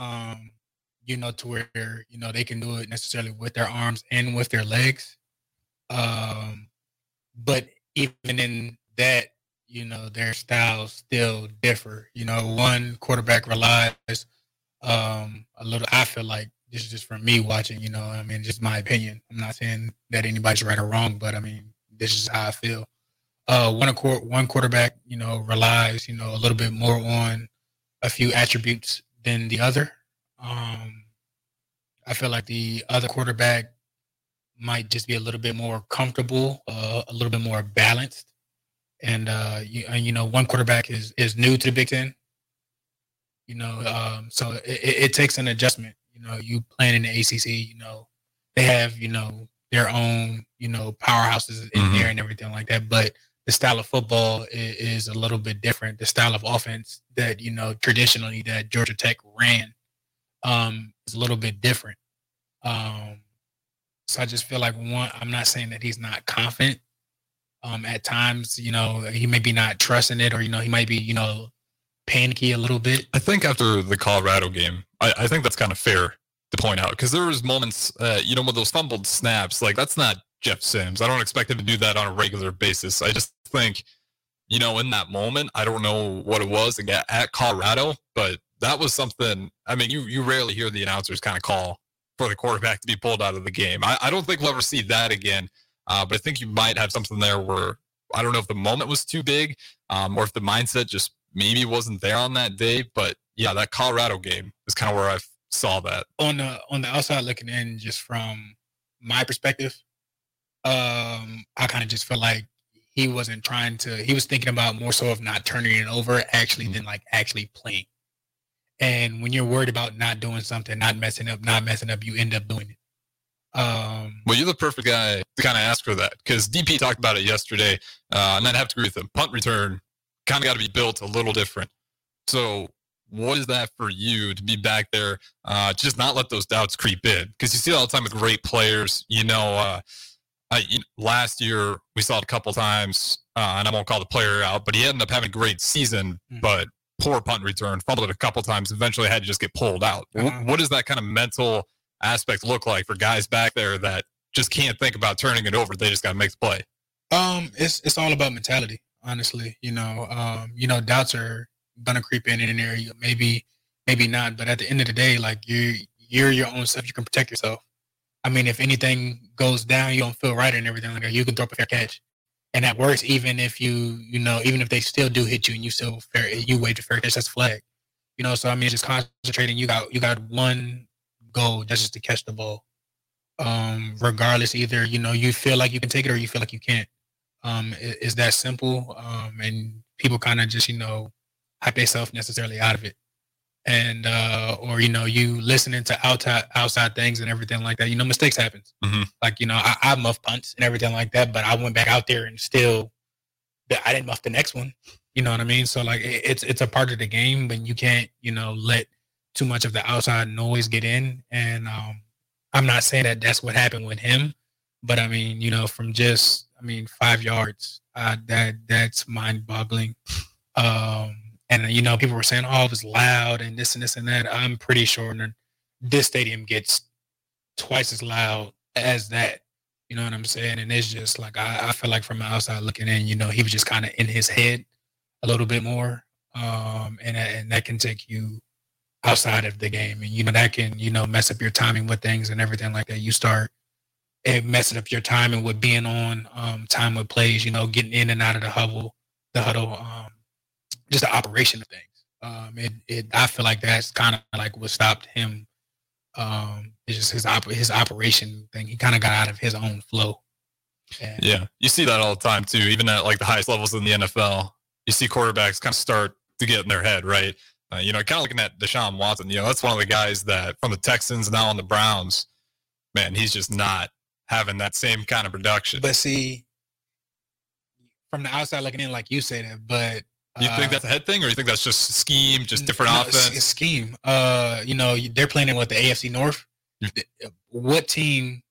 um, you know, to where you know they can do it necessarily with their arms and with their legs. Um, but even in that, you know, their styles still differ. You know, one quarterback relies um, a little. I feel like this is just from me watching. You know, I mean, just my opinion. I'm not saying that anybody's right or wrong, but I mean, this is how I feel. Uh, one one quarterback, you know, relies, you know, a little bit more on a few attributes than the other. Um, I feel like the other quarterback might just be a little bit more comfortable, uh, a little bit more balanced. And uh, you, and, you know, one quarterback is is new to the Big Ten. You know, um, so it, it, takes an adjustment. You know, you playing in the ACC. You know, they have you know their own you know powerhouses in mm-hmm. there and everything like that. But the style of football is, is, a little bit different. The style of offense that you know traditionally that Georgia Tech ran um, is a little bit different. Um, so I just feel like one, I'm not saying that he's not confident. Um, at times, you know, he may be not trusting it, or you know, he might be, you know, panicky a little bit. I think after the Colorado game, I, I think that's kind of fair to point out because there was moments, uh, you know, with those fumbled snaps, like that's not Jeff Sims. I don't expect him to do that on a regular basis. I just think, you know, in that moment, I don't know what it was again at Colorado, but that was something. I mean, you you rarely hear the announcers kind of call for the quarterback to be pulled out of the game. I, I don't think we'll ever see that again. Uh, but I think you might have something there where I don't know if the moment was too big, um, or if the mindset just maybe wasn't there on that day. But yeah, that Colorado game is kind of where I saw that. On the on the outside looking in, just from my perspective, um, I kind of just felt like he wasn't trying to. He was thinking about more so of not turning it over, actually, mm-hmm. than like actually playing. And when you're worried about not doing something, not messing up, not messing up, you end up doing it. Um, well, you're the perfect guy to kind of ask for that because DP talked about it yesterday, uh, and I'd have to agree with him. Punt return kind of got to be built a little different. So, what is that for you to be back there, uh, just not let those doubts creep in? Because you see it all the time with great players. You know, uh, I, last year we saw it a couple times, uh, and I won't call the player out, but he ended up having a great season. Mm-hmm. But poor punt return, fumbled it a couple times, eventually had to just get pulled out. Uh-huh. What does that kind of mental aspect look like for guys back there that just can't think about turning it over? They just got to make the play. Um, it's it's all about mentality, honestly. You know, um, you know, doubts are gonna creep in in there. Maybe, maybe not. But at the end of the day, like you, you're your own self. You can protect yourself. I mean, if anything goes down, you don't feel right and everything like that. You can throw up a fair catch. And that works even if you you know even if they still do hit you and you still fair you wave a fair catch that's a flag. You know so i mean just concentrating you got you got one goal that's just to catch the ball. Um regardless either you know you feel like you can take it or you feel like you can't. Um it, it's that simple um and people kind of just you know hype themselves necessarily out of it and uh or you know you listening to outside outside things and everything like that you know mistakes happens. Mm-hmm. like you know I, I muff punts and everything like that but i went back out there and still i didn't muff the next one you know what i mean? So like it, it's it's a part of the game but you can't you know let too much of the outside noise get in. And um i'm not saying that that's what happened with him but i mean you know from just i mean five yards uh that that's mind boggling um and you know people were saying oh it was loud and this and this and that. I'm pretty sure this stadium gets twice as loud as that. You know what i'm saying? And it's just like i, I feel like from the outside looking in you know he was just kind of in his head a little bit more um and, and that can take you outside of the game. And you know that can you know mess up your timing with things and everything like that. You start it messing up your timing with being on um time with plays you know getting in and out of the huddle the huddle um just the operation of things. Um, it, it, I feel like that's kind of like what stopped him. Um, it's just his op- his operation thing. He kind of got out of his own flow. And, yeah, you see that all the time too. Even at like the highest levels in the NFL, you see quarterbacks kind of start to get in their head, right? Uh, you know, kind of looking at Deshaun Watson. You know, that's one of the guys that from the Texans now on the Browns. Man, he's just not having that same kind of production. But see, from the outside looking in, like you said, it, but you think uh, that's a head thing, or you think that's just scheme, just different no, offense? Scheme. Uh, you know, they're playing in what the AFC North. What team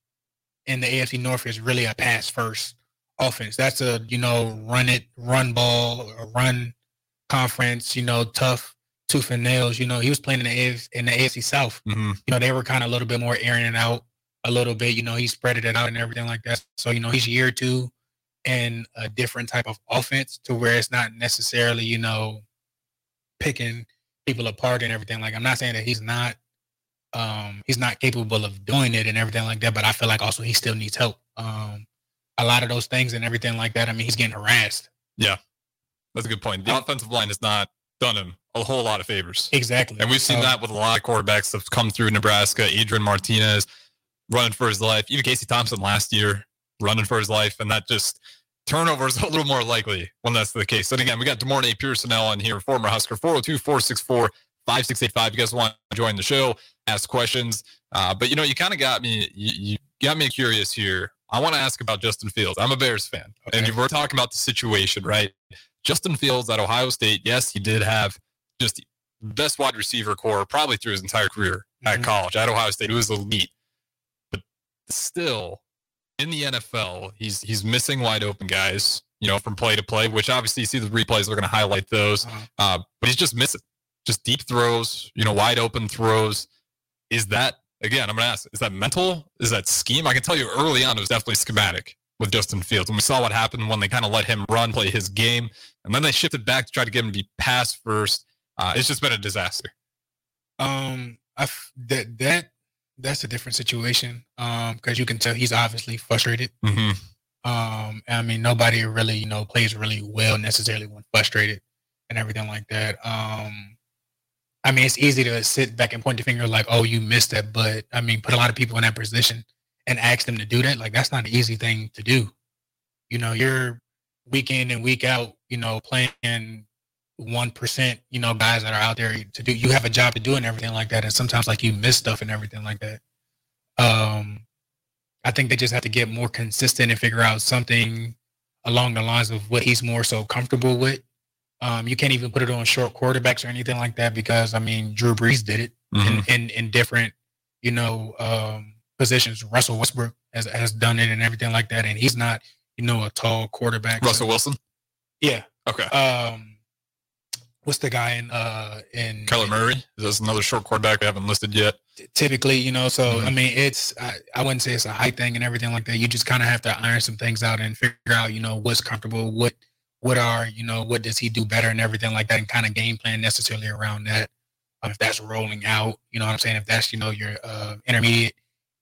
in the AFC North is really a pass first offense? That's a you know run it, run ball, run conference. You know, tough tooth and nails. You know, he was playing in the AFC, in the AFC South. Mm-hmm. You know, they were kind of a little bit more airing it out a little bit. You know, he spread it out and everything like that. So you know, he's year two in a different type of offense to where it's not necessarily you know picking people apart and everything. Like I'm not saying that he's not um he's not capable of doing it and everything like that, but I feel like also he still needs help. Um a lot of those things and everything like that. I mean, he's getting harassed. Yeah. That's a good point. The offensive line has not done him a whole lot of favors. Exactly. And we've seen that with a lot of quarterbacks that have come through Nebraska. Adrian Martinez running for his life. Even Casey Thompson last year running for his life. And that just turnovers a little more likely when that's the case. And again, we got De'Mornay Pierson-El on here, former Husker, 402 464 5685. You guys want to join the show, ask questions. Uh, but you know, you kind of got me, you, you, got me curious here. I want to ask about Justin Fields. I'm a Bears fan, okay. and we're talking about the situation, right? Justin Fields at Ohio State, yes, he did have just best wide receiver core probably through his entire career at mm-hmm. college at Ohio State. It was elite, but still in the NFL, he's he's missing wide open guys, you know, from play to play. Which obviously you see the replays, they're going to highlight those, uh-huh. uh, but he's just missing just deep throws, you know, wide open throws. Is that again? I'm going to ask: Is that mental? Is that scheme? I can tell you early on, it was definitely schematic with Justin Fields. And we saw what happened when they kind of let him run, play his game, and then they shifted back to try to get him to be pass first. Uh, it's just been a disaster. Um, I that that that's a different situation. Um, because you can tell he's obviously frustrated. Mm-hmm. Um, I mean, nobody really, you know, plays really well necessarily when frustrated and everything like that. Um, I mean, it's easy to sit back and point the finger like, "Oh, you missed that," but I mean, put a lot of people in that position and ask them to do that. Like, that's not an easy thing to do. You know, you're week in and week out, you know, playing one percent, you know, guys that are out there to do. You have a job to do and everything like that, and sometimes like you miss stuff and everything like that. Um, I think they just have to get more consistent and figure out something along the lines of what he's more so comfortable with um, you can't even put it on short quarterbacks or anything like that because I mean Drew Brees did it mm-hmm. in, in, in different you know um, positions. Russell Westbrook has has done it and everything like that, and he's not you know a tall quarterback. Russell so, Wilson. Yeah. Okay. Um, what's the guy in uh in Kyler Murray? Is this another short quarterback we haven't listed yet? Typically, you know, so mm-hmm. I mean, it's I, I wouldn't say it's a high thing and everything like that. You just kind of have to iron some things out and figure out, you know, what's comfortable, what what are you know what does he do better and everything like that and kind of game plan necessarily around that um, if that's rolling out you know what i'm saying if that's you know your uh, intermediate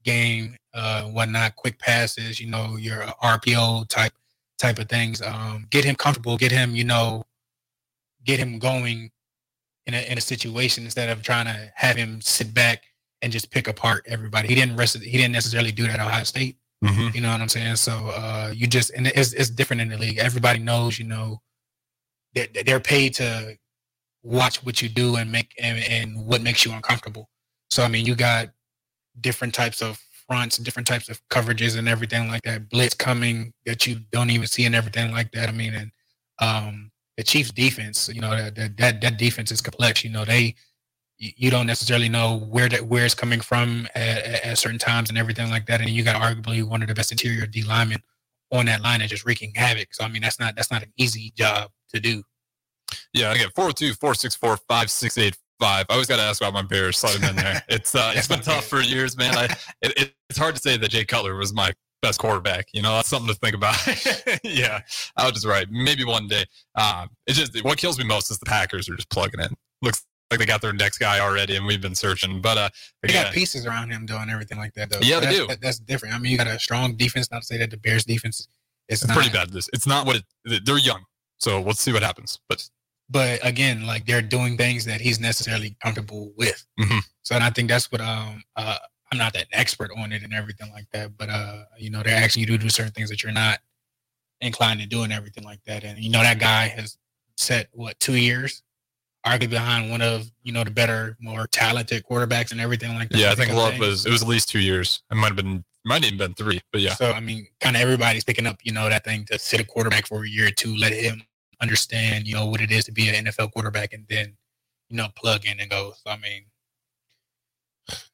game uh whatnot quick passes you know your rpo type type of things um get him comfortable get him you know get him going in a, in a situation instead of trying to have him sit back and just pick apart everybody he didn't rest he didn't necessarily do that at ohio state Mm-hmm. You know what I'm saying? So uh, you just and it's it's different in the league. Everybody knows, you know, they're, they're paid to watch what you do and make and, and what makes you uncomfortable. So I mean, you got different types of fronts, different types of coverages, and everything like that. Blitz coming that you don't even see, and everything like that. I mean, and um, the Chiefs' defense, you know, that that that defense is complex. You know, they you don't necessarily know where that where it's coming from at, at, certain times and everything like that. And you got arguably one of the best interior D linemen on that line and just wreaking havoc. So I mean that's not that's not an easy job to do. Yeah, again, 402 464 5685. I always got to ask about my Bears. Slide them in there. It's uh, it's been tough for years, man. I it, it's hard to say that Jay Cutler was my best quarterback. You know, that's something to think about. yeah, I was just right. Maybe one day. Um, it's just what kills me most is the Packers are just plugging in. Looks like they got their next guy already, and we've been searching. But uh, they got pieces around him doing everything like that. Though. Yeah, so they do. That, that's different. I mean, you got a strong defense. Not to say that the Bears' defense is it's pretty bad. This it's not what it, they're young, so let's see what happens. But but again, like they're doing things that he's necessarily comfortable with. Mm-hmm. So and I think that's what um uh, I'm not that expert on it and everything like that, but uh you know they're asking you to do certain things that you're not inclined to do and everything like that. And you know that guy has set what two years arguably behind one of you know the better, more talented quarterbacks and everything like that. Yeah, I think Love was it was at least two years. It might have been might even been three, but yeah. So I mean, kind of everybody's picking up you know that thing to sit a quarterback for a year or two, let him understand you know what it is to be an NFL quarterback, and then you know plug in and go. So I mean,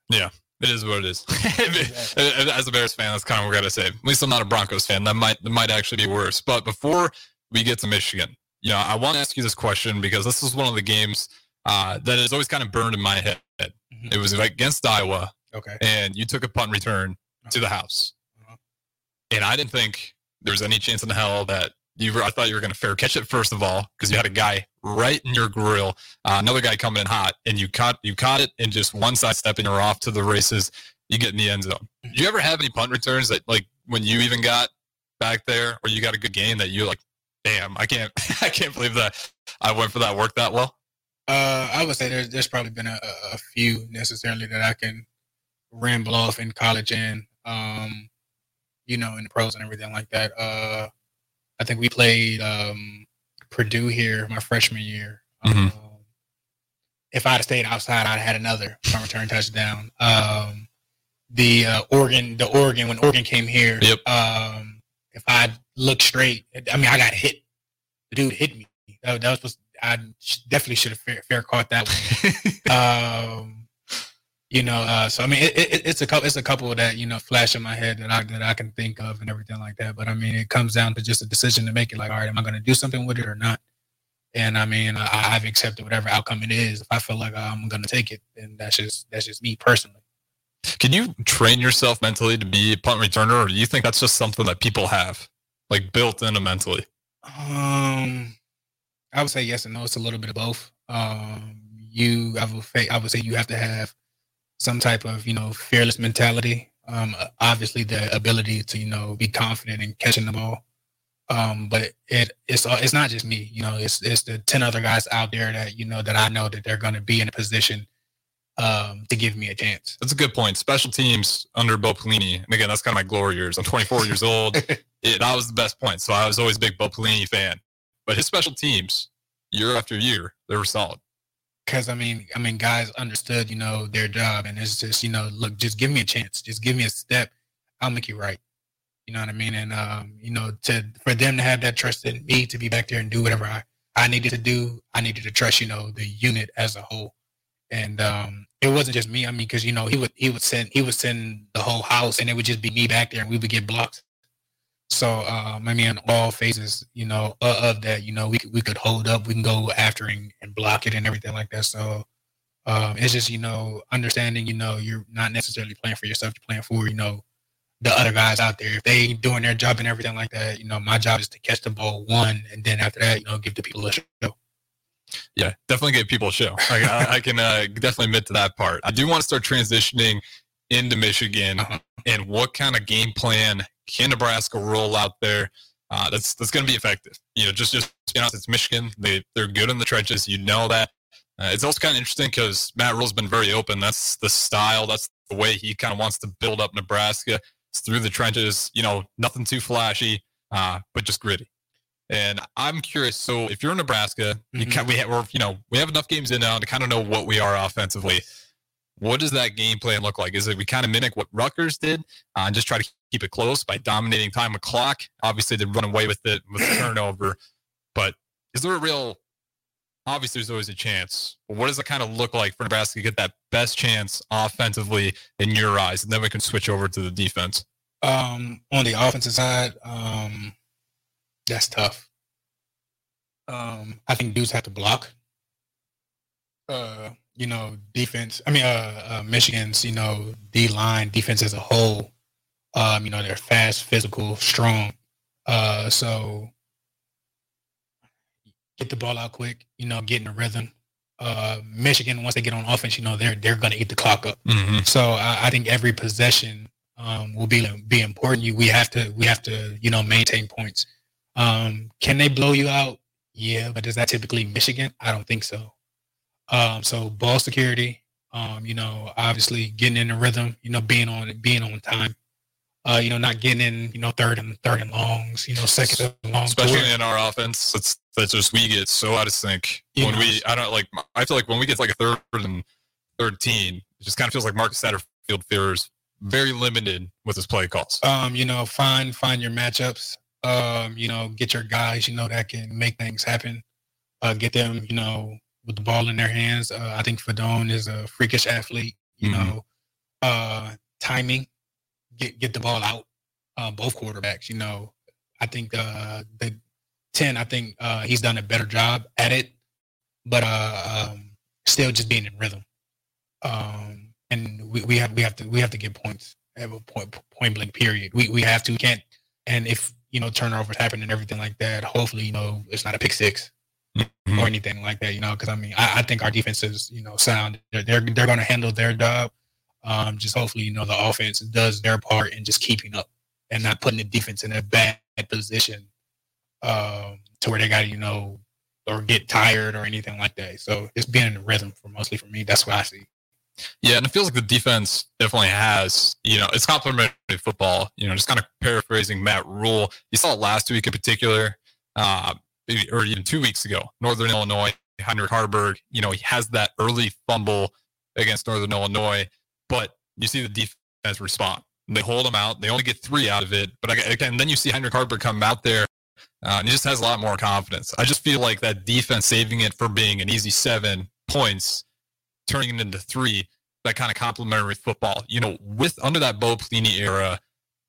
yeah. It is what it is. As a Bears fan, that's kind of what I gotta say. At least I'm not a Broncos fan. That might that might actually be worse. But before we get to Michigan, you know, I want to ask you this question because this is one of the games uh, that has always kind of burned in my head. Mm-hmm. It was against Iowa. Okay. And you took a punt return to the house. Uh-huh. And I didn't think there was any chance in hell that you were, I thought you were going to fair catch it first of all because you had a guy right in your grill, uh, another guy coming in hot, and you caught you caught it in just one side step, and you're off to the races. You get in the end zone. Do you ever have any punt returns that like when you even got back there, or you got a good game that you like? Damn, I can't I can't believe that I went for that work that well. Uh, I would say there's there's probably been a, a few necessarily that I can ramble off in college and um, you know, in the pros and everything like that. Uh, I think we played um, Purdue here my freshman year. Mm-hmm. Um, if I'd have stayed outside, I'd have had another return touchdown. Um, the uh, Oregon, the Oregon when Oregon came here. Yep. Um, if I looked straight, I mean, I got hit. The dude hit me. That, that was I definitely should have fair, fair caught that one. um, you know, uh, so I mean, it, it, it's a couple, it's a couple that you know flash in my head that I that I can think of and everything like that. But I mean, it comes down to just a decision to make it. Like, all right, am I going to do something with it or not? And I mean, I, I've accepted whatever outcome it is. If I feel like I'm going to take it, then that's just that's just me personally. Can you train yourself mentally to be a punt returner, or do you think that's just something that people have, like built in mentally? Um, I would say yes and no. It's a little bit of both. Um, you, I would, I would say you have to have some type of you know fearless mentality. Um, obviously, the ability to you know be confident in catching the ball. Um, but it it's it's not just me. You know, it's it's the ten other guys out there that you know that I know that they're going to be in a position um, to give me a chance. That's a good point. Special teams under Bo Pelini, and again, that's kind of my glory years. I'm 24 years old. It, that was the best point. So I was always a big Bo Pelini fan. But his special teams, year after year, they were solid because I mean, I mean, guys understood, you know, their job, and it's just, you know, look, just give me a chance, just give me a step, I'll make you right. You know what I mean? And um, you know, to for them to have that trust in me to be back there and do whatever I I needed to do, I needed to trust, you know, the unit as a whole. And um, it wasn't just me. I mean, because you know, he would he would send he would send the whole house, and it would just be me back there, and we would get blocked. So um, I mean, in all phases, you know, of that, you know, we could, we could hold up, we can go after and, and block it and everything like that. So um, it's just you know understanding, you know, you're not necessarily playing for yourself, you're playing for you know the other guys out there. If they doing their job and everything like that, you know, my job is to catch the ball one, and then after that, you know, give the people a show. Yeah, definitely give people a show. I, I can uh, definitely admit to that part. I do want to start transitioning into Michigan uh-huh. and what kind of game plan can Nebraska roll out there? Uh, that's that's going to be effective. You know, just just be honest, it's Michigan. They they're good in the trenches. You know that. Uh, it's also kind of interesting because Matt Rhule's been very open. That's the style. That's the way he kind of wants to build up Nebraska. It's through the trenches. You know, nothing too flashy, uh, but just gritty. And I'm curious. So if you're in Nebraska, mm-hmm. you can, we have, you know we have enough games in now to kind of know what we are offensively. What does that game plan look like? Is it we kind of mimic what Rutgers did uh, and just try to keep it close by dominating time of clock? Obviously, they run away with it with the turnover, but is there a real? Obviously, there's always a chance. But what does it kind of look like for Nebraska to get that best chance offensively in your eyes, and then we can switch over to the defense? Um, on the offensive side, um, that's tough. Um, I think dudes have to block. Uh, you know, defense. I mean, uh, uh Michigan's, you know, D line defense as a whole. Um, you know, they're fast, physical, strong. Uh, so get the ball out quick. You know, get in a rhythm. Uh, Michigan, once they get on offense, you know, they're they're going to eat the clock up. Mm-hmm. So I, I, think every possession um, will be be important. You we have to we have to you know maintain points. Um, can they blow you out? Yeah, but is that typically Michigan? I don't think so. Um, so ball security, um, you know, obviously getting in the rhythm, you know, being on being on time. Uh, you know, not getting in, you know, third and third and longs, you know, second and long. Especially in our offense, that's that's just we get so out of sync you when know. we. I don't like. I feel like when we get like a third and thirteen, it just kind of feels like Marcus Satterfield feels very limited with his play calls. Um, you know, find find your matchups. Um, you know, get your guys, you know, that can make things happen. Uh, get them, you know, with the ball in their hands. Uh, I think Fidone is a freakish athlete. You mm-hmm. know, uh, timing, get get the ball out. Uh, both quarterbacks. You know, I think uh, the ten. I think uh, he's done a better job at it. But uh, um, still just being in rhythm. Um, and we, we have we have to we have to get points at a point point blank period. We we have to we can't and if you know turnovers happen and everything like that, hopefully you know it's not a pick 6 mm-hmm. or anything like that. You know, because I mean I, I, think our defense is you know sound. They're they're, they're going to handle their job. Um, just hopefully you know the offense does their part in just keeping up and not putting the defense in a bad position um, to where they got to you know or get tired or anything like that. So it's being in rhythm for mostly for me. That's what I see. Yeah, and it feels like the defense definitely has, you know, it's complementary football. You know, just kind of paraphrasing Matt Rhule. You saw it last week in particular, uh, or even two weeks ago, Northern Illinois, Heinrich Haarberg, you know, he has that early fumble against Northern Illinois, but you see the defense respond. They hold him out. They only get three out of it. But again, then you see Heinrich Haarberg come out there uh, and he just has a lot more confidence. I just feel like that defense saving it from being an easy seven points turning it into three, that kind of complementary football. You know, with under that Bo Pelini era,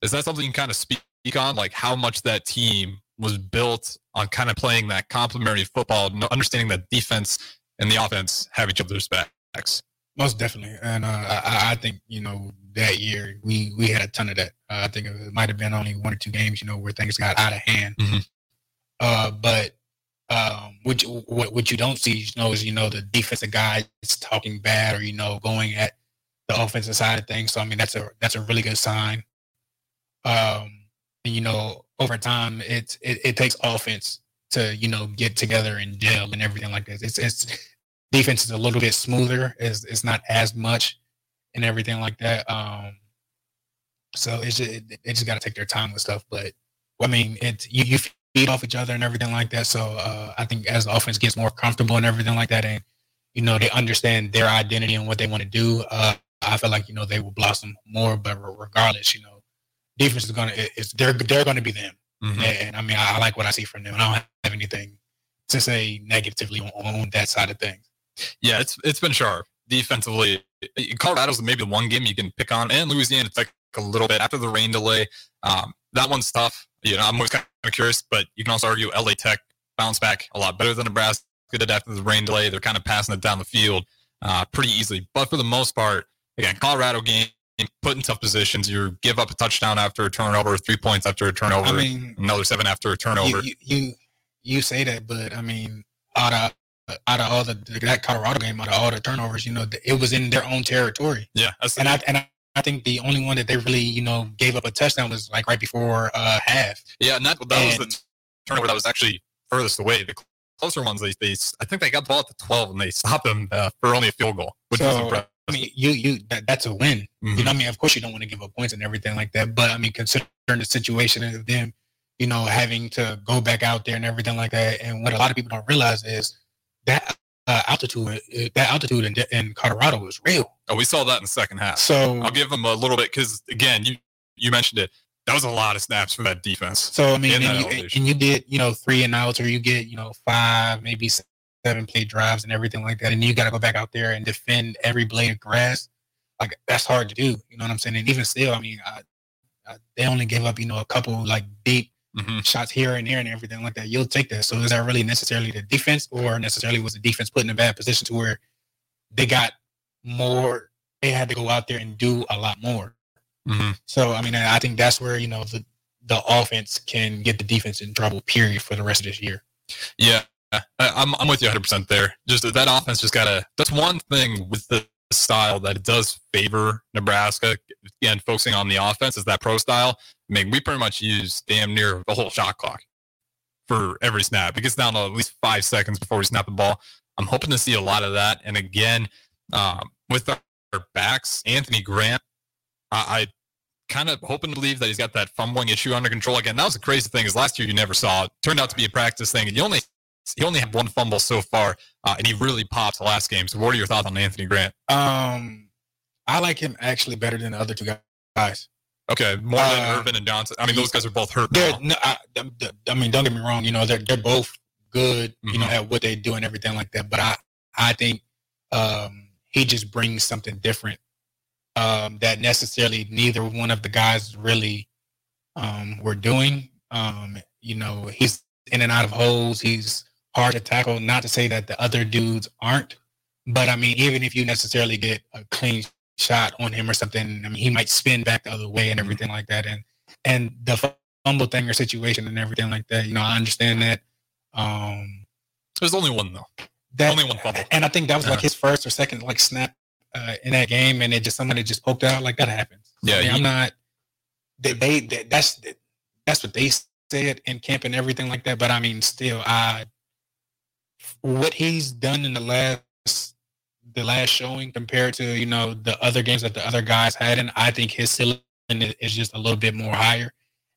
is that something you can kind of speak on? Like how much that team was built on kind of playing that complementary football, understanding that defense and the offense have each other's backs. Most definitely, and uh, I, I, think you know that year we we had a ton of that. Uh, I think it might have been only one or two games, you know, where things got out of hand. Mm-hmm. Uh, but um, which what what you don't see, you know, is you know the defensive guys talking bad or you know going at the offensive side of things. So I mean that's a that's a really good sign. Um, and you know over time it, it takes offense to you know get together and gel and everything like this. It's it's defense is a little bit smoother. It's it's not as much and everything like that. Um, so it's just, it, it just got to take their time with stuff. But I mean, it's you you feed off each other and everything like that. So uh, I think as the offense gets more comfortable and everything like that, and you know they understand their identity and what they want to do, uh, I feel like you know they will blossom more. But regardless, you know, defense is gonna it's they're they're gonna be them. Mm-hmm. And, I mean, I, I, like what I see from them. I don't have anything to say negatively on, on that side of things. Yeah, it's it's been sharp defensively. Colorado's maybe the one game you can pick on, and Louisiana it's like a little bit after the rain delay. Um, that one's tough. You know, I'm always kind of curious, but you can also argue LA Tech bounced back a lot better than Nebraska did after the rain delay. They're kind of passing it down the field uh, pretty easily. But for the most part, again, Colorado game put in tough positions. You give up a touchdown after a turnover, three points after a turnover, I mean, another seven after a turnover. You, you, you say that, but I mean, out of out of all the that Colorado game, out of all the turnovers, you know, it was in their own territory. Yeah, and I and I, I think the only one that they really, you know, gave up a touchdown was like right before uh, half. Yeah, and that, that and, was the turnover that was actually furthest away. The closer ones, they, they I think they got the ball at the 12 and they stopped them uh, for only a field goal, which so, was impressive. I mean, you you that, that's a win. Mm-hmm. You know, I mean, of course you don't want to give up points and everything like that, but I mean, considering the situation of them, you know, having to go back out there and everything like that, and what a lot of people don't realize is that uh, altitude, uh, that altitude in, in Colorado was real. Oh, we saw that in the second half. So I'll give them a little bit because again, you you mentioned it. That was a lot of snaps for that defense. So I mean, and you, and you, get you know three and outs, or you get you know five, maybe seven play drives and everything like that, and you got to go back out there and defend every blade of grass. Like that's hard to do. You know what I'm saying? And even still, I mean, I, I, they only gave up you know a couple like deep mm-hmm. shots here and there and everything like that, you'll take that. So is that really necessarily the defense, or necessarily was the defense put in a bad position to where they got more? They had to go out there and do a lot more. Mm-hmm. So I mean, I think that's where you know the the offense can get the defense in trouble. Period for the rest of this year. Yeah, I'm I'm with you 100 percent there. Just that offense just gotta. That's one thing with the style that it does favor Nebraska. Again, focusing on the offense is that pro style. I mean, we pretty much use damn near the whole shot clock for every snap. It gets down to at least five seconds before we snap the ball. I'm hoping to see a lot of that. And again, um, with our backs, Anthony Grant, I, I kind of hoping to believe that he's got that fumbling issue under control. Again, that was the crazy thing is last year you never saw it. Turned out to be a practice thing. And you only he only had one fumble so far, uh, and he really popped the last game. So, what are your thoughts on Anthony Grant? Um, I like him actually better than the other two guys. Okay, more uh, than Ervin and Johnson. I mean, those guys are both hurt. No, I, I, mean, don't get me wrong. You know, they're they're both good. Mm-hmm. You know, mm-hmm. at what they do and everything like that. But I I think um, he just brings something different um, that necessarily neither one of the guys really um, were doing. Um, you know, he's in and out of holes. He's hard to tackle. Not to say that the other dudes aren't, But I mean, even if you necessarily get a clean shot on him or something, I mean, he might spin back the other way and mm-hmm. everything like that. And and the fumble thing or situation and everything like that, you know, I understand that. Um, There's only one though. That, only one fumble, and I think that was like his first or second like snap uh, in that game, and it just somebody just poked out like that happens. Yeah, I mean, I'm not. They, they, they that's that's what they said in camp and everything like that. But I mean, still, I what he's done in the last the last showing compared to you know the other games that the other guys had, and I think his ceiling is just a little bit more higher.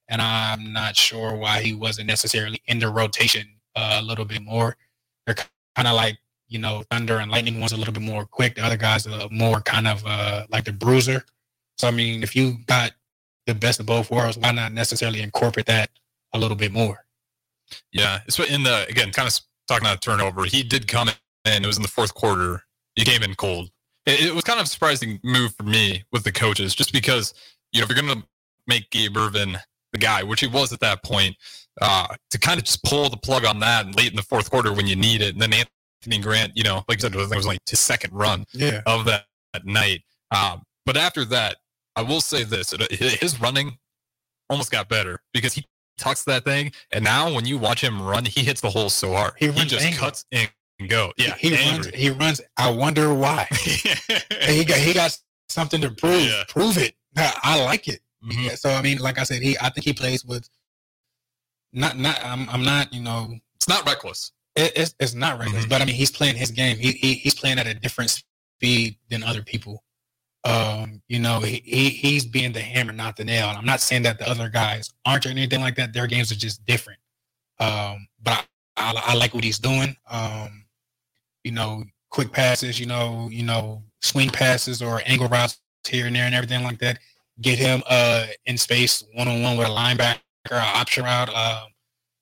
And I'm not sure why he wasn't necessarily in the rotation uh, a little bit more. They're kind of like you know Thunder and Lightning one's a little bit more quick. The other guys are more kind of uh, like the bruiser. So I mean, if you got the best of both worlds, why not necessarily incorporate that a little bit more? Yeah, it's in the again kind of talking about turnover. He did come in. It was in the fourth quarter He came in cold. It, it was kind of a surprising move for me with the coaches, just because you know if you're going to make Gabe Ervin the guy, which he was at that point, uh, to kind of just pull the plug on that late in the fourth quarter when you need it, and then Anthony Grant, you know, like I said, it was, it was like his second run yeah. of that, that night. Um, but after that, I will say this: his running almost got better because he tucks that thing, and now when you watch him run, he hits the hole so hard. He, he just angry. cuts and go. Yeah, he, he runs. He runs. I wonder why. he got he got something to prove. Yeah. Prove it. I like it. Mm-hmm. So I mean, like I said, he I think he plays with. Not not I'm I'm not you know it's not reckless. It, it's it's not reckless, mm-hmm. but I mean he's playing his game. He, he he's playing at a different speed than other people. Um, you know, he, he he's being the hammer, not the nail. And I'm not saying that the other guys aren't or anything like that. Their games are just different. Um, but I, I, I like what he's doing. Um, you know, quick passes, you know, you know, swing passes or angle routes here and there and everything like that. Get him uh in space one on one with a linebacker, option route. Um,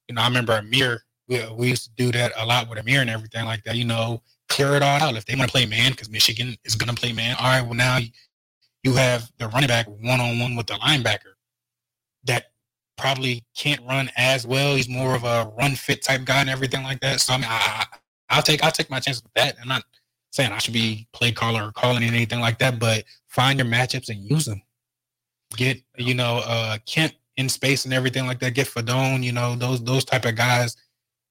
you know, I remember Ameer. We, we used to do that a lot with Ameer and everything like that. You know, clear it all out. If they want to play man, because Michigan is going to play man. All right, well now you have the running back one on one with the linebacker that probably can't run as well. He's more of a run fit type guy and everything like that. So I mean, I, I'll take I'll take my chances with that. I'm not saying I should be play caller or calling anything like that, but find your matchups and use them. Get you know uh Kemp in space and everything like that. Get Fidone, you know those those type of guys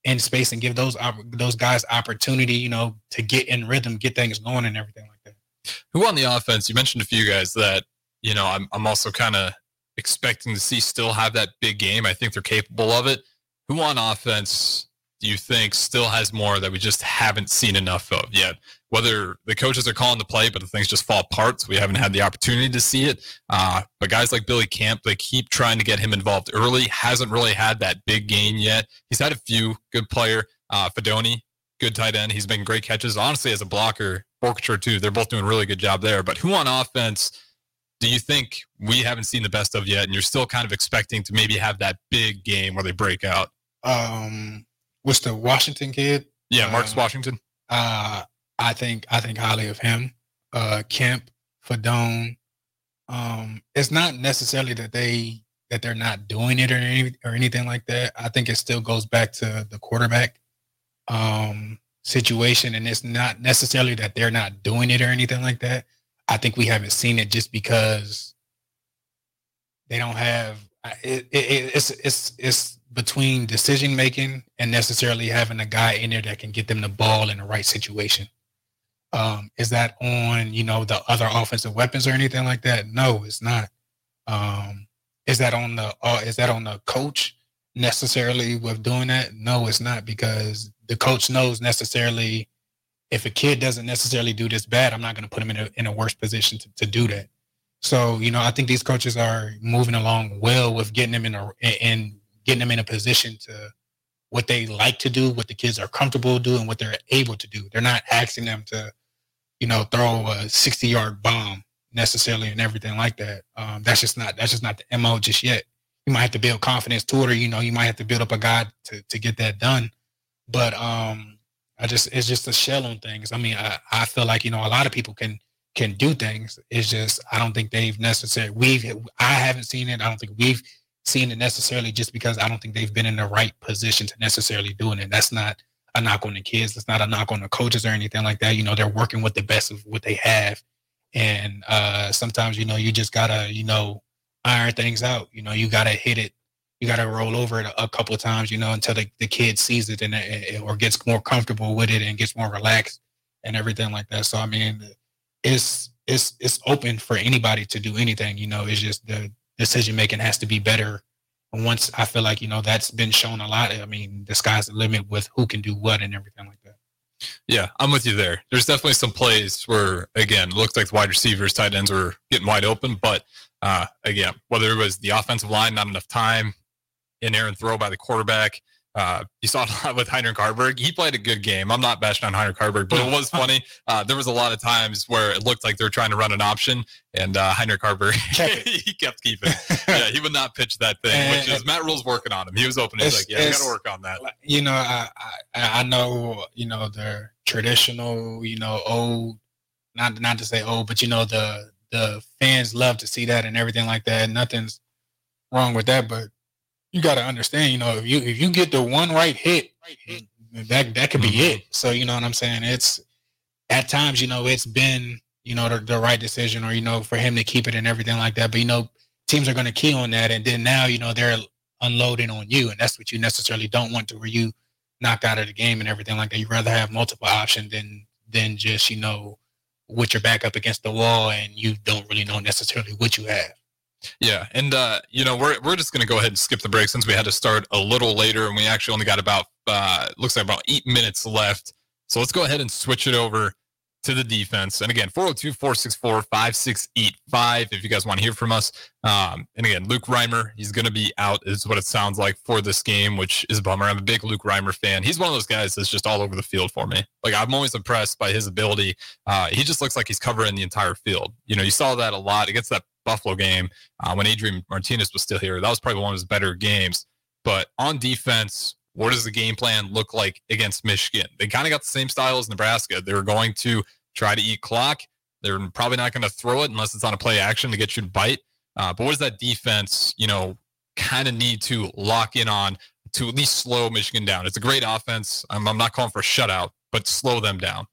in space and give those those guys opportunity, you know, to get in rhythm, get things going and everything like that. Who on the offense? You mentioned a few guys that you know I'm I'm also kind of expecting to see still have that big game. I think they're capable of it. Who on offense do you think still has more that we just haven't seen enough of yet? Whether the coaches are calling the play, but the things just fall apart, so we haven't had the opportunity to see it. Uh, but guys like Billy Kemp, they keep trying to get him involved early. Hasn't really had that big gain yet. He's had a few good player. Uh, Fidone, good tight end. He's making great catches. Honestly, as a blocker, Boerkircher too. They're both doing a really good job there. But who on offense? do you think we haven't seen the best of yet and you're still kind of expecting to maybe have that big game where they break out um what's the Washington kid? Yeah, Marcus uh, Washington. Uh, I think I think highly of him. Uh, Kemp, Fidone. Um, it's not necessarily that they that they're not doing it or any, or anything like that. I think it still goes back to the quarterback um, situation, and it's not necessarily that they're not doing it or anything like that. I think we haven't seen it just because they don't have. It, it, it's it's it's between decision making and necessarily having a guy in there that can get them the ball in the right situation. Um, is that on you know the other offensive weapons or anything like that? No, it's not. Um, is that on the uh, is that on the coach necessarily with doing that? No, it's not because the coach knows necessarily if a kid doesn't necessarily do this bad, I'm not going to put him in a in a worse position to, to do that. So you know, I think these coaches are moving along well with getting them in a in getting them in a position to what they like to do, what the kids are comfortable doing, what they're able to do. They're not asking them to, you know, throw a 60 yard bomb necessarily and everything like that. Um, that's just not that's just not the mo just yet. You might have to build confidence to it, or you know, you might have to build up a guy to to get that done. But um, I just it's just a shell on things. I mean, I, I feel like you know a lot of people can can do things. It's just I don't think they've necessarily we've I haven't seen it. I don't think we've seen it necessarily just because I don't think they've been in the right position to necessarily doing it. That's not a knock on the kids. It's not a knock on the coaches or anything like that. You know, they're working with the best of what they have. And uh, sometimes, you know, you just gotta, you know, iron things out. You know, you gotta hit it. You gotta roll over it a, a couple of times, you know, until the, the kid sees it and it, or gets more comfortable with it and gets more relaxed and everything like that. So I mean, it's it's it's open for anybody to do anything. You know, it's just the decision making has to be better. And once I feel like you know that's been shown a lot. I mean, the sky's the limit with who can do what and everything like that. Yeah, I'm with you there. There's definitely some plays where, again, it looked like the wide receivers, tight ends were getting wide open. But uh, again, whether it was the offensive line, not enough time, in air and throw by the quarterback, uh, you saw it a lot with Heinrich Haarberg. He played a good game. I'm not bashing on Heinrich Haarberg, but it was funny. Uh, there was a lot of times where it looked like they were trying to run an option, and uh, Heinrich Haarberg he kept keeping. yeah, he would not pitch that thing, and, which is Matt Rhule's working on him. He was open. He's like, "Yeah, we got to work on that." You know, I, I I know you know the traditional, you know, old, not not to say old, but you know the the fans love to see that and everything like that. Nothing's wrong with that, but you got to understand, you know, if you if you get the one right hit, that that could be mm-hmm. it. So you know what I'm saying? It's at times, you know, it's been you know the, the right decision, or you know, for him to keep it and everything like that. But you know, teams are going to key on that, and then now you know they're unloading on you, and that's what you necessarily don't want to, where you knocked out of the game and everything like that. You'd rather have multiple options than than just you know with your back up against the wall and you don't really know necessarily what you have. Yeah, and uh, you know we're we're just gonna go ahead and skip the break since we had to start a little later, and we actually only got about uh, looks like about eight minutes left. So let's go ahead and switch it over to the defense. And again, 402-464-5685 if you guys want to hear from us. Um, and again, Luke Reimer, he's going to be out is what it sounds like for this game, which is a bummer. I'm a big Luke Reimer fan. He's one of those guys that's just all over the field for me. Like I'm always impressed by his ability. Uh, he just looks like he's covering the entire field. You know, you saw that a lot against that Buffalo game uh, when Adrian Martinez was still here. That was probably one of his better games. But on defense, what does the game plan look like against Michigan? They kind of got the same style as Nebraska. They're going to try to eat clock. They're probably not going to throw it unless it's on a play action to get you to bite. Uh, but what does that defense, you know, kind of need to lock in on to at least slow Michigan down? It's a great offense. I'm, I'm not calling for a shutout, but slow them down.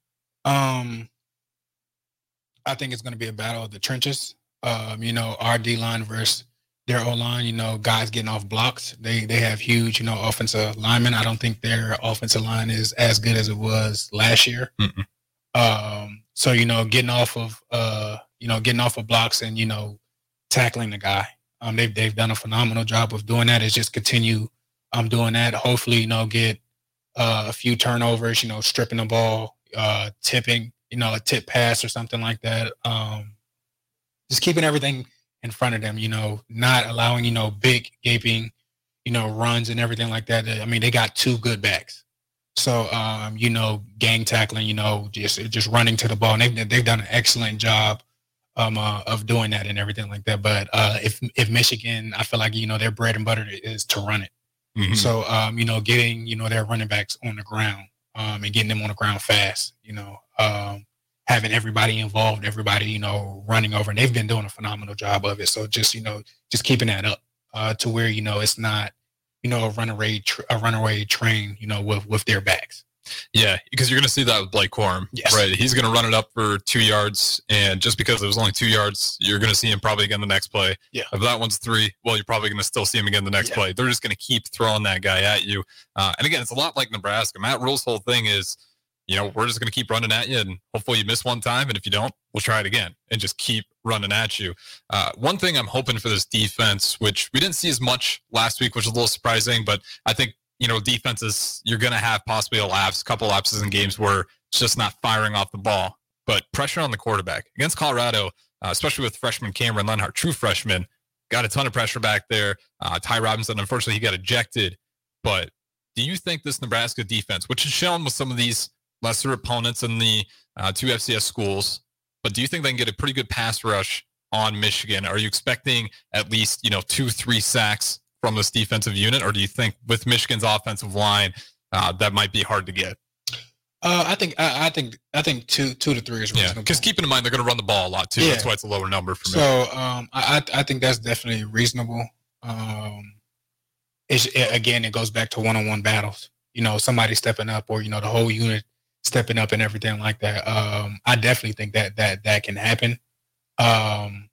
Um, I think it's going to be a battle of the trenches um, you know, our D line versus their O line, you know, guys getting off blocks. They they have huge, you know, offensive linemen. I don't think their offensive line is as good as it was last year. Um, so you know, getting off of uh, you know, getting off of blocks and you know, tackling the guy. Um, they've they've done a phenomenal job of doing that. Is just continue um doing that. Hopefully, you know, get uh, a few turnovers. You know, stripping the ball, uh, tipping, you know, a tip pass or something like that. Um, just keeping everything in front of them, you know, not allowing, you know, big gaping, you know, runs and everything like that. I mean, they got two good backs. So, um, you know, gang tackling, you know, just just running to the ball. And they've, they've done an excellent job um, uh, of doing that and everything like that. But uh, if if Michigan, I feel like, you know, their bread and butter is to run it. Mm-hmm. So, um, you know, getting, you know, their running backs on the ground um, and getting them on the ground fast, you know, um, having everybody involved, everybody, you know, running over. And they've been doing a phenomenal job of it. So just, you know, just keeping that up uh, to where, you know, it's not, you know, a runaway, tr- a runaway train, you know, with, with their backs. Yeah, because you're going to see that with Blake Corum, yes. right? He's going to run it up for two yards, and just because it was only two yards, you're going to see him probably again the next play. Yeah. If that one's three, well, you're probably going to still see him again the next yeah. play. They're just going to keep throwing that guy at you. Uh, and again, it's a lot like Nebraska. Matt Rhule's whole thing is you know, we're just going to keep running at you and hopefully you miss one time. And if you don't, we'll try it again and just keep running at you. Uh, one thing I'm hoping for this defense, which we didn't see as much last week, which is a little surprising, but I think, you know, defenses, you're going to have possibly a lapse, a couple lapses in games where it's just not firing off the ball. But pressure on the quarterback against Colorado, uh, especially with freshman Cameron Lenhart, true freshman, got a ton of pressure back there. Uh, Ty Robinson, unfortunately, he got ejected. But do you think this Nebraska defense, which is shown with some of these lesser opponents in the uh, two FCS schools. But do you think they can get a pretty good pass rush on Michigan? Are you expecting at least you know two, three sacks from this defensive unit, or do you think with Michigan's offensive line uh, that might be hard to get? Uh, I think I, I, think I think two two to three is reasonable. Yeah, because keeping in mind they're going to run the ball a lot too. Yeah. That's why it's a lower number for me. So um, I I think that's definitely reasonable. Um, it's, again, it goes back to one on one battles. you know, somebody stepping up or, you know, the whole unit stepping up and everything like that. Um, I definitely think that that that can happen. Um,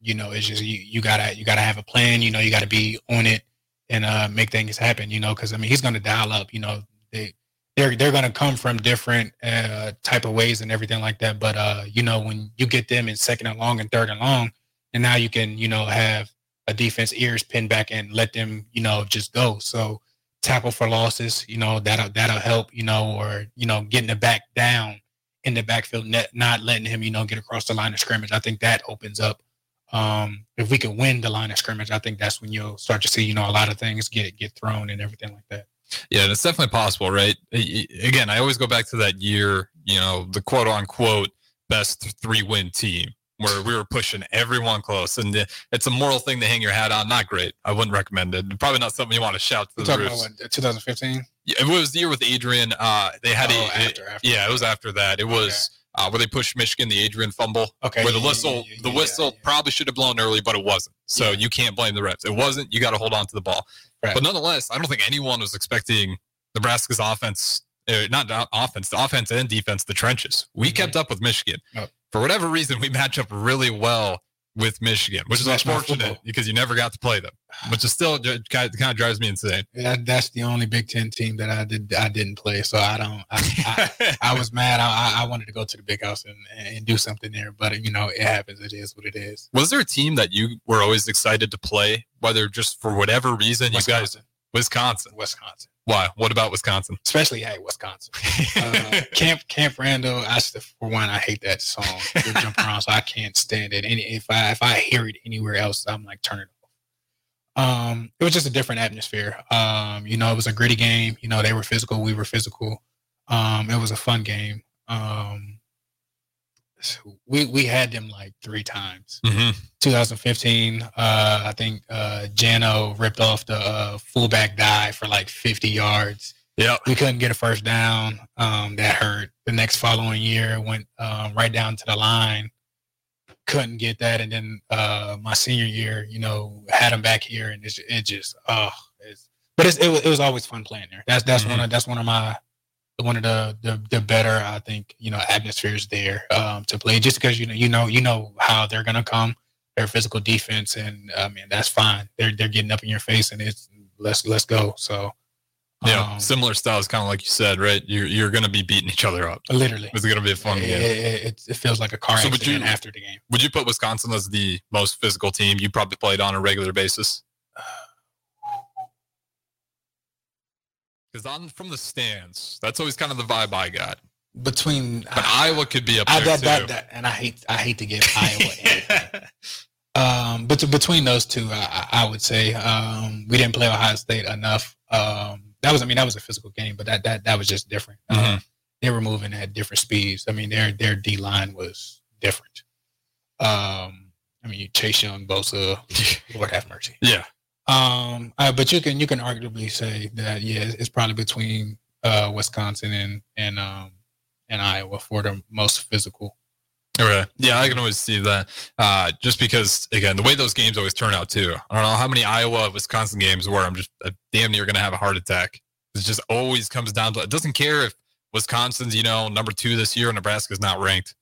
you know, it's just you, you gotta you gotta have a plan. You know, you gotta be on it and uh, make things happen. You know, because I mean, he's gonna dial up. You know, they they're they're gonna come from different uh, type of ways and everything like that. But uh, you know, when you get them in second and long and third and long, and now you can you know have a defense ears pinned back and let them you know just go. So tackle for losses, you know that'll that'll help. You know, or you know getting the back down in the backfield, net, not letting him you know get across the line of scrimmage. I think that opens up um, if we can win the line of scrimmage, I think that's when you'll start to see, you know, a lot of things get get thrown and everything like that. Yeah, it's definitely possible, right? Again, I always go back to that year, you know, the quote unquote best three win team where we were pushing everyone close. And it's a moral thing to hang your hat on. Not great. I wouldn't recommend it. Probably not something you want to shout to the talking about what, 2015? Yeah, it was the year with Adrian. Uh, they had oh, a, after, after. yeah, it was after that. It was uh, where they pushed Michigan, the Adrian fumble. Okay. Where the whistle, yeah, yeah, the whistle probably should have blown early, but it wasn't. So you can't blame the refs. It wasn't. You got to hold on to the ball. Right. But nonetheless, I don't think anyone was expecting Nebraska's offense, uh, not offense, the offense and defense, the trenches. We mm-hmm. kept up with Michigan. Oh. For whatever reason, we match up really well with Michigan, which is unfortunate because you never got to play them, which is still kind of drives me insane. Yeah, that's the only Big Ten team that I did I didn't play, so I don't. I, I, I was mad. I, I wanted to go to the Big House and, and do something there, but you know it happens. It is what it is. Was there a team that you were always excited to play, whether just for whatever reason Wisconsin. you guys? Wisconsin. Wisconsin. Why? What about Wisconsin? Especially hey, Wisconsin. Uh, Camp Camp Randall. I for one, I hate that song. jump around, so I can't stand it. Any if I if I hear it anywhere else, I'm like turn it off. Um, it was just a different atmosphere. Um, you know, it was a gritty game. You know, they were physical, we were physical. Um, it was a fun game. Um, we we had them like three times. Mm-hmm. 2015, uh, I think uh, Jano ripped off the uh, fullback dive for like 50 yards. Yeah, we couldn't get a first down. Um, that hurt. The next following year went um, right down to the line. Couldn't get that, and then uh, my senior year, you know, had them back here, and it, it just oh, it's, but it's, it, was, it was always fun playing there. That's that's mm-hmm. one of that's one of my one of the, the the better I think you know atmospheres there um, to play just because you know you know you know how they're gonna come their physical defense and I mean that's fine. They're they're getting up in your face and it's let's let's go. So yeah um, similar styles kind of like you said right? You're you're gonna be beating each other up. Literally. It's gonna be a fun it, game. it, it, it, feels like a car so accident you, after the game. would you put Wisconsin as the most physical team you probably played on a regular basis Because on from the stands, that's always kind of the vibe I got. Between but uh, Iowa could be up I, there that, too. That, and I hate I hate to give Iowa. um, but to, between those two, I, I would say um, we didn't play Ohio State enough. Um, that was I mean that was a physical game, but that that that was just different. Mm-hmm. Um, they were moving at different speeds. I mean their their D line was different. Um, I mean Chase Young, Bosa, Lord have mercy. Yeah. Um, uh, but you can you can arguably say that yeah, it's probably between uh, Wisconsin and and um, and Iowa for the most physical. Yeah, I can always see that. Uh, just because, again, the way those games always turn out too. I don't know how many Iowa Wisconsin games where I'm just uh, damn near going to have a heart attack. It just always comes down to it. Doesn't care if Wisconsin's you know number two this year, and Nebraska's not ranked.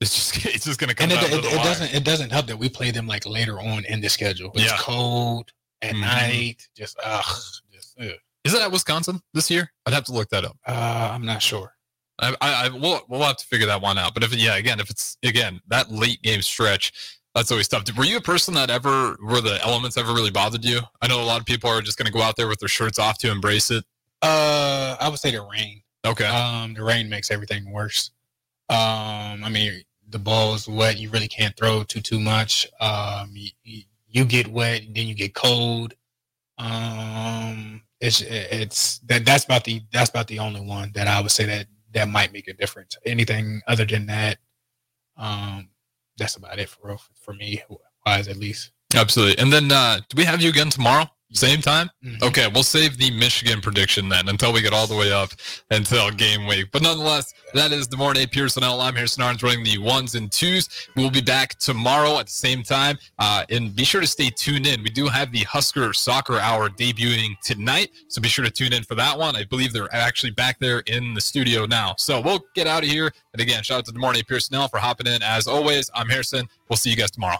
It's just it's just going to come. And it, it, it doesn't it doesn't help that we play them like later on in the schedule. It's yeah. cold at mm-hmm. night. Just ugh, just ugh. Is it at Wisconsin this year? I'd have to look that up. Uh, I'm not sure. I, I, I we'll, we'll have to figure that one out. But if yeah, again, if it's again that late game stretch, that's always tough. Were you a person that ever were the elements ever really bothered you? I know a lot of people are just going to go out there with their shirts off to embrace it. Uh, I would say the rain. Okay. Um, the rain makes everything worse. Um, I mean, the ball is wet. You really can't throw too too much. Um, you, you, you get wet, then you get cold. Um, it's it's that that's about the that's about the only one that I would say that that might make a difference. Anything other than that, um, that's about it for for me, wise at least. Absolutely. And then, uh, do we have you again tomorrow? Same time? Mm-hmm. Okay, we'll save the Michigan prediction then until we get all the way up until game week. But nonetheless, that is De'Mornay Pierson-El. I'm Harrison Arns running the ones and twos. We will be back tomorrow at the same time. Uh, and be sure to stay tuned in. We do have the Husker Soccer Hour debuting tonight. So be sure to tune in for that one. I believe they're actually back there in the studio now. So we'll get out of here. And again, shout out to De'Mornay Pierson-El for hopping in. As always, I'm Harrison. We'll see you guys tomorrow.